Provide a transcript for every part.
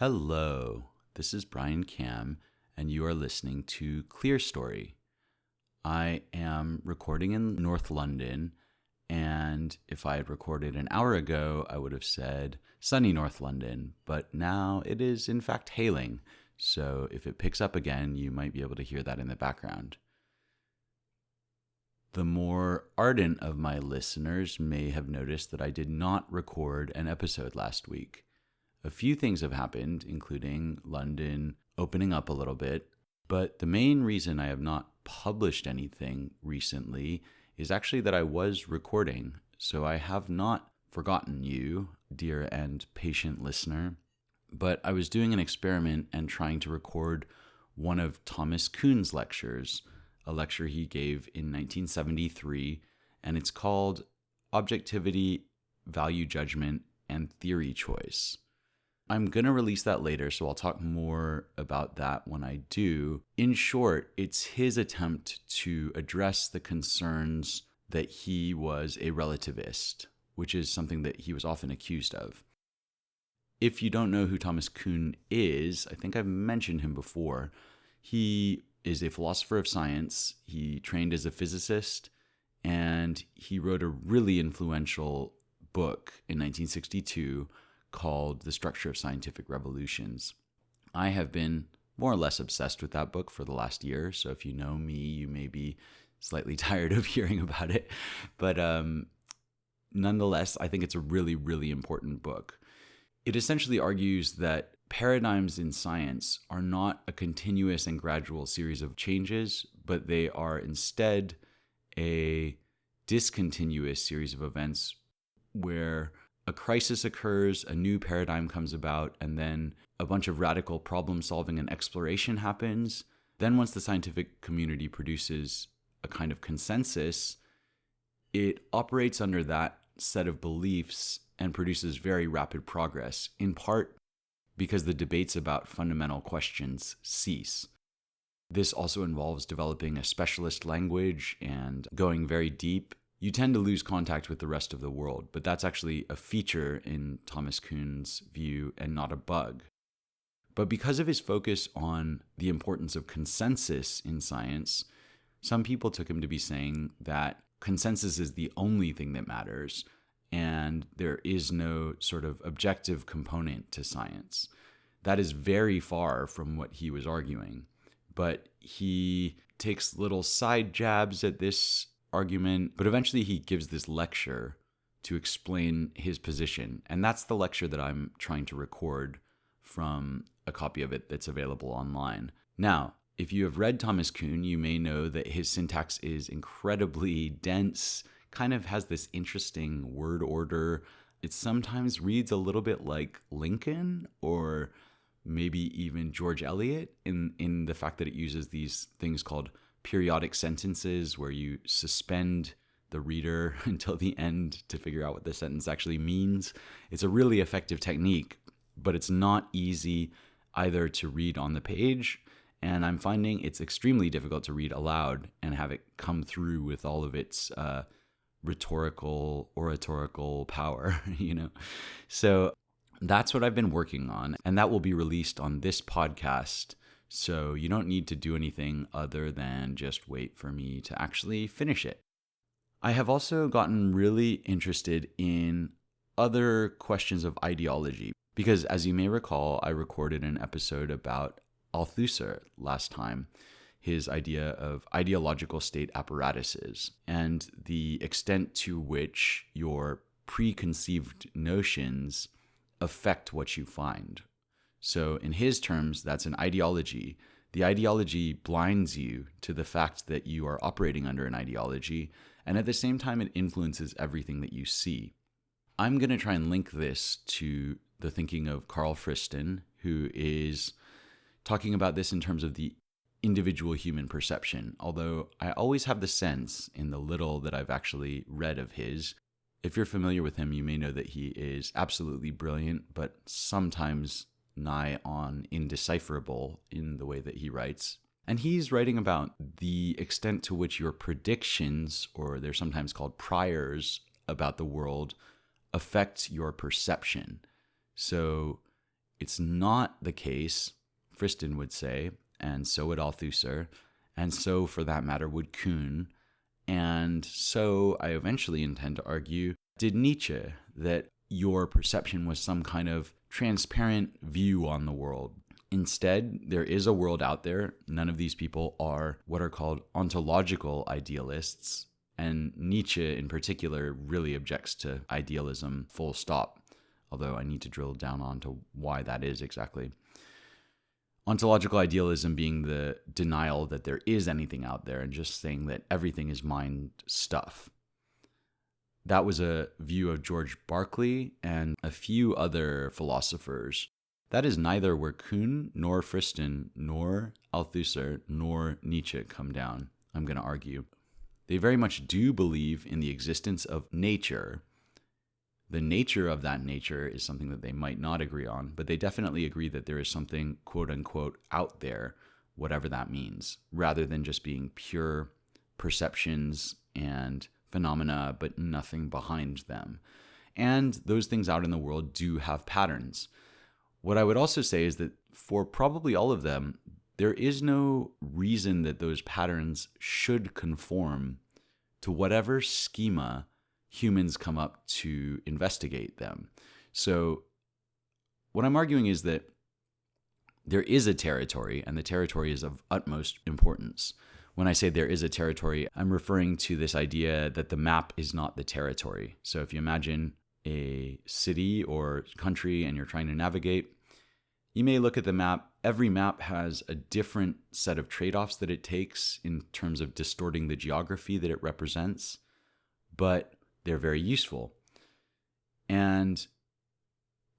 Hello, this is Bryan Kam, and you are listening to Clear Story. I am recording in North London, and if I had recorded an hour ago, I would have said sunny North London, but now it is in fact hailing, so if it picks up again, you might be able to hear that in the background. The more ardent of my listeners may have noticed that I did not record an episode last week a few things have happened, including London opening up a little bit. But the main reason I have not published anything recently is actually that I was recording. So I have not forgotten you, dear and patient listener. But I was doing an experiment and trying to record one of Thomas Kuhn's lectures, a lecture he gave in 1973, and it's called Objectivity, Value Judgment, and Theory Choice. I'm going to release that later, so I'll talk more about that when I do. In short, it's his attempt to address the concerns that he was a relativist, which is something that he was often accused of. If you don't know who Thomas Kuhn is, I think I've mentioned him before. He is a philosopher of science, he trained as a physicist, and he wrote a really influential book in 1962 called The Structure of Scientific Revolutions. I have been more or less obsessed with that book for the last year. So if you know me, you may be slightly tired of hearing about it. But um, nonetheless, I think it's a really, really important book. It essentially argues that paradigms in science are not a continuous and gradual series of changes, but they are instead a discontinuous series of events where a crisis occurs, a new paradigm comes about, and then a bunch of radical problem solving and exploration happens. Then, once the scientific community produces a kind of consensus, it operates under that set of beliefs and produces very rapid progress, in part because the debates about fundamental questions cease. This also involves developing a specialist language and going very deep you tend to lose contact with the rest of the world, but that's actually a feature in Thomas Kuhn's view and not a bug. But because of his focus on the importance of consensus in science, some people took him to be saying that consensus is the only thing that matters and there is no sort of objective component to science. That is very far from what he was arguing. But he takes little side jabs at this argument, but eventually he gives this lecture to explain his position. And that's the lecture that I'm trying to record from a copy of it that's available online. Now, if you have read Thomas Kuhn, you may know that his syntax is incredibly dense, kind of has this interesting word order. It sometimes reads a little bit like Lincoln or maybe even George Eliot in, in the fact that it uses these things called periodic sentences where you suspend the reader until the end to figure out what the sentence actually means. It's a really effective technique, but it's not easy either to read on the page. And I'm finding it's extremely difficult to read aloud and have it come through with all of its uh, rhetorical, oratorical power, you know? So that's what I've been working on. And that will be released on this podcast so you don't need to do anything other than just wait for me to actually finish it. I have also gotten really interested in other questions of ideology because, as you may recall, I recorded an episode about Althusser last time, his idea of ideological state apparatuses and the extent to which your preconceived notions affect what you find so, in his terms, that's an ideology. The ideology blinds you to the fact that you are operating under an ideology, and at the same time, it influences everything that you see. I'm going to try and link this to the thinking of Karl Friston, who is talking about this in terms of the individual human perception. Although I always have the sense, in the little that I've actually read of his, if you're familiar with him, you may know that he is absolutely brilliant, but sometimes nigh on indecipherable in the way that he writes. And he's writing about the extent to which your predictions, or they're sometimes called priors, about the world affect your perception. So, it's not the case, Friston would say, and so would Althusser, and so, for that matter, would Kuhn. And so, I eventually intend to argue, did Nietzsche, that your perception was some kind of transparent view on the world. Instead, there is a world out there. None of these people are what are called ontological idealists. And Nietzsche, in particular, really objects to idealism, full stop. Although I need to drill down onto why that is exactly. Ontological idealism being the denial that there is anything out there and just saying that everything is mind stuff. That was a view of George Berkeley and a few other philosophers. That is neither where Kuhn nor Friston nor Althusser nor Nietzsche come down, I'm going to argue. They very much do believe in the existence of nature. The nature of that nature is something that they might not agree on, but they definitely agree that there is something quote unquote out there, whatever that means, rather than just being pure perceptions and phenomena, but nothing behind them. And those things out in the world do have patterns. What I would also say is that for probably all of them, there is no reason that those patterns should conform to whatever schema humans come up to investigate them. So, what I'm arguing is that there is a territory, and the territory is of utmost importance. When I say there is a territory, I'm referring to this idea that the map is not the territory. So if you imagine a city or country and you're trying to navigate, you may look at the map. Every map has a different set of trade offs that it takes in terms of distorting the geography that it represents, but they're very useful. And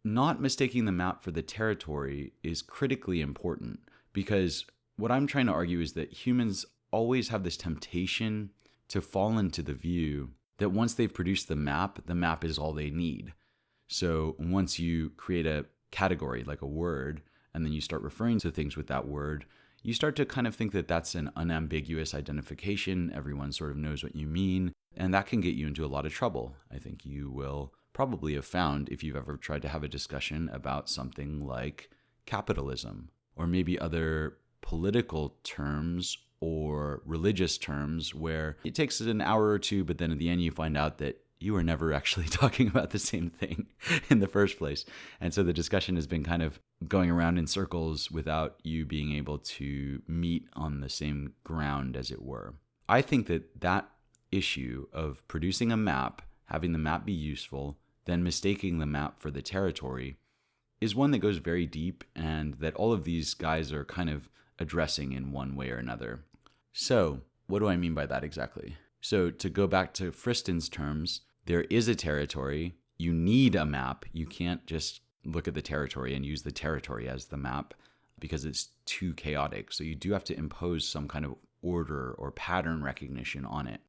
not mistaking the map for the territory is critically important because what I'm trying to argue is that humans always have this temptation to fall into the view that once they've produced the map, the map is all they need. So once you create a category like a word, and then you start referring to things with that word, you start to kind of think that that's an unambiguous identification. Everyone sort of knows what you mean. And that can get you into a lot of trouble. I think you will probably have found if you've ever tried to have a discussion about something like capitalism or maybe other political terms or religious terms where it takes an hour or two, but then at the end you find out that you were never actually talking about the same thing in the first place. And so the discussion has been kind of going around in circles without you being able to meet on the same ground, as it were. I think that that issue of producing a map, having the map be useful, then mistaking the map for the territory is one that goes very deep and that all of these guys are kind of addressing in one way or another. So, what do I mean by that exactly? So, to go back to Friston's terms, there is a territory. You need a map. You can't just look at the territory and use the territory as the map because it's too chaotic. So, you do have to impose some kind of order or pattern recognition on it.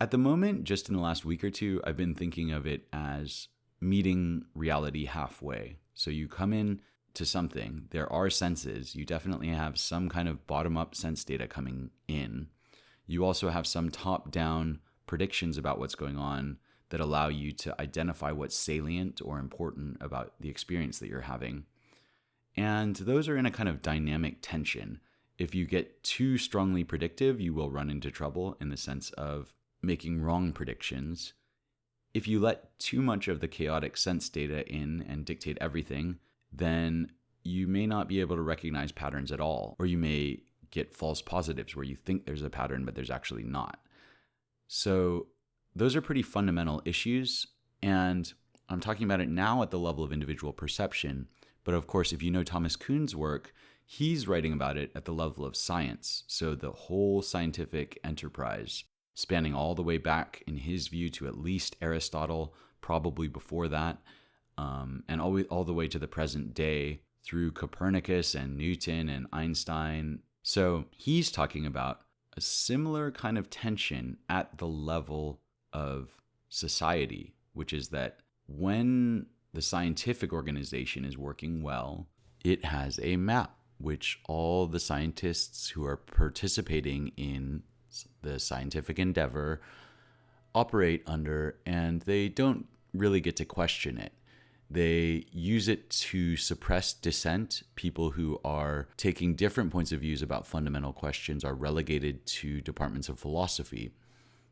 At the moment, just in the last week or two, I've been thinking of it as meeting reality halfway. So, you come in to something, there are senses. You definitely have some kind of bottom up sense data coming in. You also have some top down predictions about what's going on that allow you to identify what's salient or important about the experience that you're having. And those are in a kind of dynamic tension. If you get too strongly predictive, you will run into trouble in the sense of making wrong predictions. If you let too much of the chaotic sense data in and dictate everything, then you may not be able to recognize patterns at all, or you may get false positives where you think there's a pattern, but there's actually not. So, those are pretty fundamental issues. And I'm talking about it now at the level of individual perception. But of course, if you know Thomas Kuhn's work, he's writing about it at the level of science. So, the whole scientific enterprise, spanning all the way back, in his view, to at least Aristotle, probably before that um, and all, all the way to the present day through Copernicus and Newton and Einstein. So he's talking about a similar kind of tension at the level of society, which is that when the scientific organization is working well, it has a map which all the scientists who are participating in the scientific endeavor operate under, and they don't really get to question it They use it to suppress dissent. People who are taking different points of views about fundamental questions are relegated to departments of philosophy.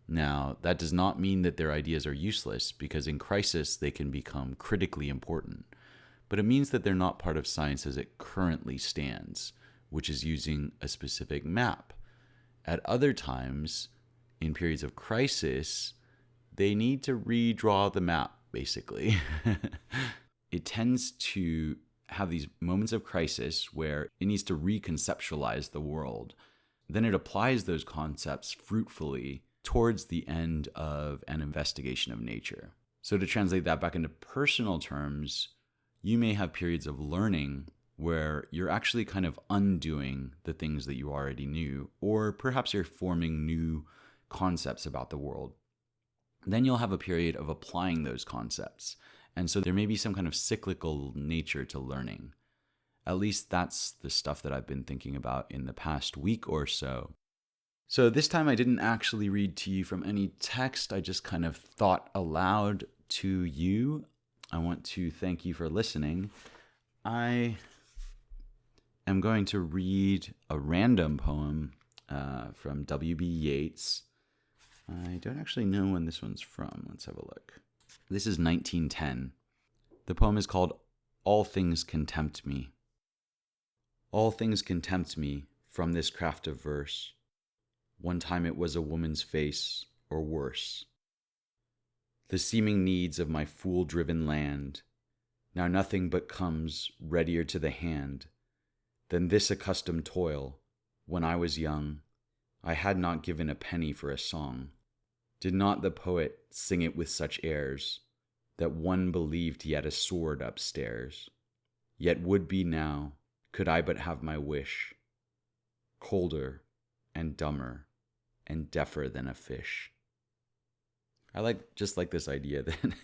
Now, that does not mean that their ideas are useless, because in crisis they can become critically important. But it means that they're not part of science as it currently stands, which is using a specific map. At other times, in periods of crisis, they need to redraw the map, basically. it tends to have these moments of crisis where it needs to reconceptualize the world. Then it applies those concepts fruitfully towards the end of an investigation of nature. So, to translate that back into personal terms, you may have periods of learning where you're actually kind of undoing the things that you already knew, or perhaps you're forming new concepts about the world. Then you'll have a period of applying those concepts. And so there may be some kind of cyclical nature to learning. At least that's the stuff that I've been thinking about in the past week or so. So this time I didn't actually read to you from any text, I just kind of thought aloud to you. I want to thank you for listening. I am going to read a random poem uh, from W.B. Yeats. I don't actually know when this one's from. Let's have a look. This is 1910. The poem is called All Things Can Tempt Me. All things can tempt me from this craft of verse. One time it was a woman's face, or worse. The seeming needs of my fool driven land. Now nothing but comes readier to the hand than this accustomed toil. When I was young, I had not given a penny for a song. Did not the poet sing it with such airs that one believed he had a sword upstairs? Yet would be now, could I but have my wish, colder and dumber and deafer than a fish. I like just like this idea that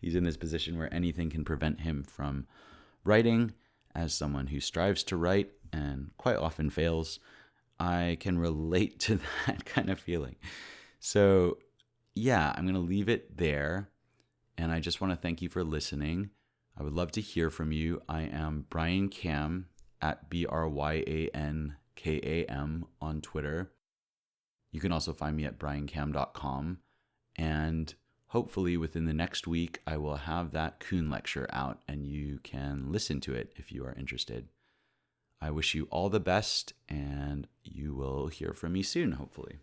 he's in this position where anything can prevent him from writing as someone who strives to write and quite often fails. I can relate to that kind of feeling. So, yeah, I'm going to leave it there. And I just want to thank you for listening. I would love to hear from you. I am Bryan Kam at B R Y A N K A M on Twitter. You can also find me at bryankam.com. And hopefully within the next week, I will have that Kuhn lecture out and you can listen to it if you are interested. I wish you all the best, and you will hear from me soon, hopefully.